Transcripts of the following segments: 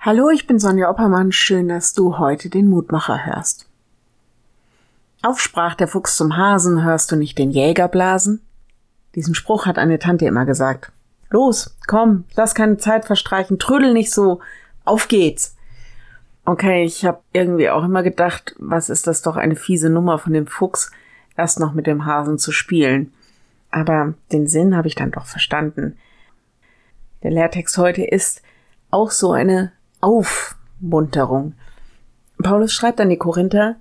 Hallo, ich bin Sonja Oppermann. Schön, dass du heute den Mutmacher hörst. Aufsprach der Fuchs zum Hasen, hörst du nicht den Jäger blasen? Diesen Spruch hat eine Tante immer gesagt. Los, komm, lass keine Zeit verstreichen, trödel nicht so, auf geht's. Okay, ich habe irgendwie auch immer gedacht, was ist das doch eine fiese Nummer von dem Fuchs, erst noch mit dem Hasen zu spielen. Aber den Sinn habe ich dann doch verstanden. Der Lehrtext heute ist auch so eine Aufmunterung. Paulus schreibt an die Korinther,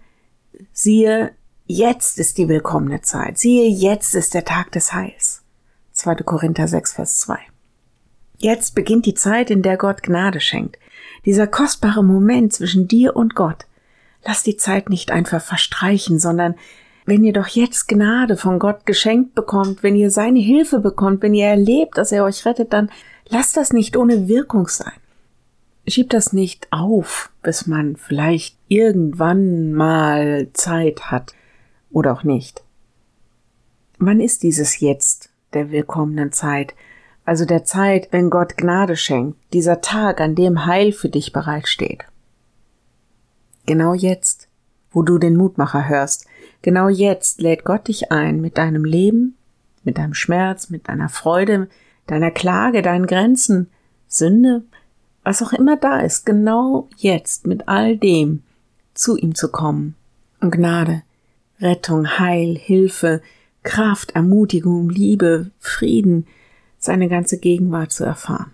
siehe, jetzt ist die willkommene Zeit, siehe, jetzt ist der Tag des Heils. 2. Korinther 6, Vers 2. Jetzt beginnt die Zeit, in der Gott Gnade schenkt. Dieser kostbare Moment zwischen dir und Gott. Lass die Zeit nicht einfach verstreichen, sondern wenn ihr doch jetzt Gnade von Gott geschenkt bekommt, wenn ihr seine Hilfe bekommt, wenn ihr erlebt, dass er euch rettet, dann lasst das nicht ohne Wirkung sein. Schiebt das nicht auf, bis man vielleicht irgendwann mal Zeit hat oder auch nicht. Wann ist dieses Jetzt der willkommenen Zeit? Also der Zeit, wenn Gott Gnade schenkt, dieser Tag, an dem Heil für dich bereitsteht. Genau jetzt, wo du den Mutmacher hörst, genau jetzt lädt Gott dich ein mit deinem Leben, mit deinem Schmerz, mit deiner Freude, deiner Klage, deinen Grenzen, Sünde, was auch immer da ist, genau jetzt mit all dem zu ihm zu kommen. Und Gnade, Rettung, Heil, Hilfe, Kraft, Ermutigung, Liebe, Frieden, seine ganze Gegenwart zu erfahren.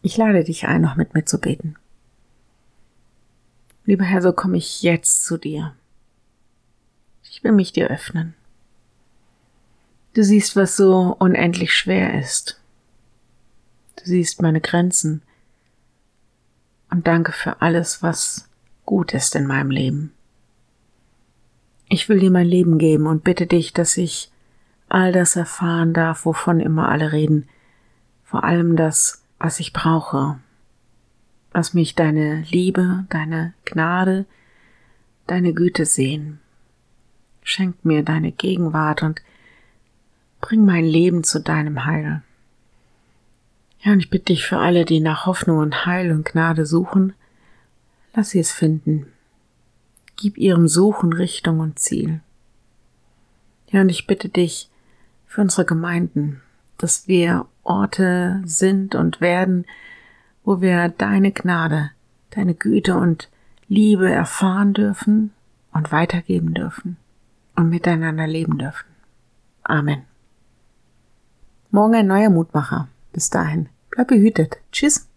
Ich lade dich ein, noch mit mir zu beten. Lieber Herr, so komme ich jetzt zu dir. Ich will mich dir öffnen. Du siehst, was so unendlich schwer ist. Siehst meine Grenzen. Und danke für alles, was gut ist in meinem Leben. Ich will dir mein Leben geben und bitte dich, dass ich all das erfahren darf, wovon immer alle reden, vor allem das, was ich brauche. Lass mich deine Liebe, deine Gnade, deine Güte sehen. Schenk mir deine Gegenwart und bring mein Leben zu deinem Heil. Ja, und ich bitte dich für alle, die nach Hoffnung und Heil und Gnade suchen, lass sie es finden. Gib ihrem Suchen Richtung und Ziel. Ja, und ich bitte dich für unsere Gemeinden, dass wir Orte sind und werden, wo wir deine Gnade, deine Güte und Liebe erfahren dürfen und weitergeben dürfen und miteinander leben dürfen. Amen. Morgen ein neuer Mutmacher. Bis dahin, bleib behütet. Tschüss.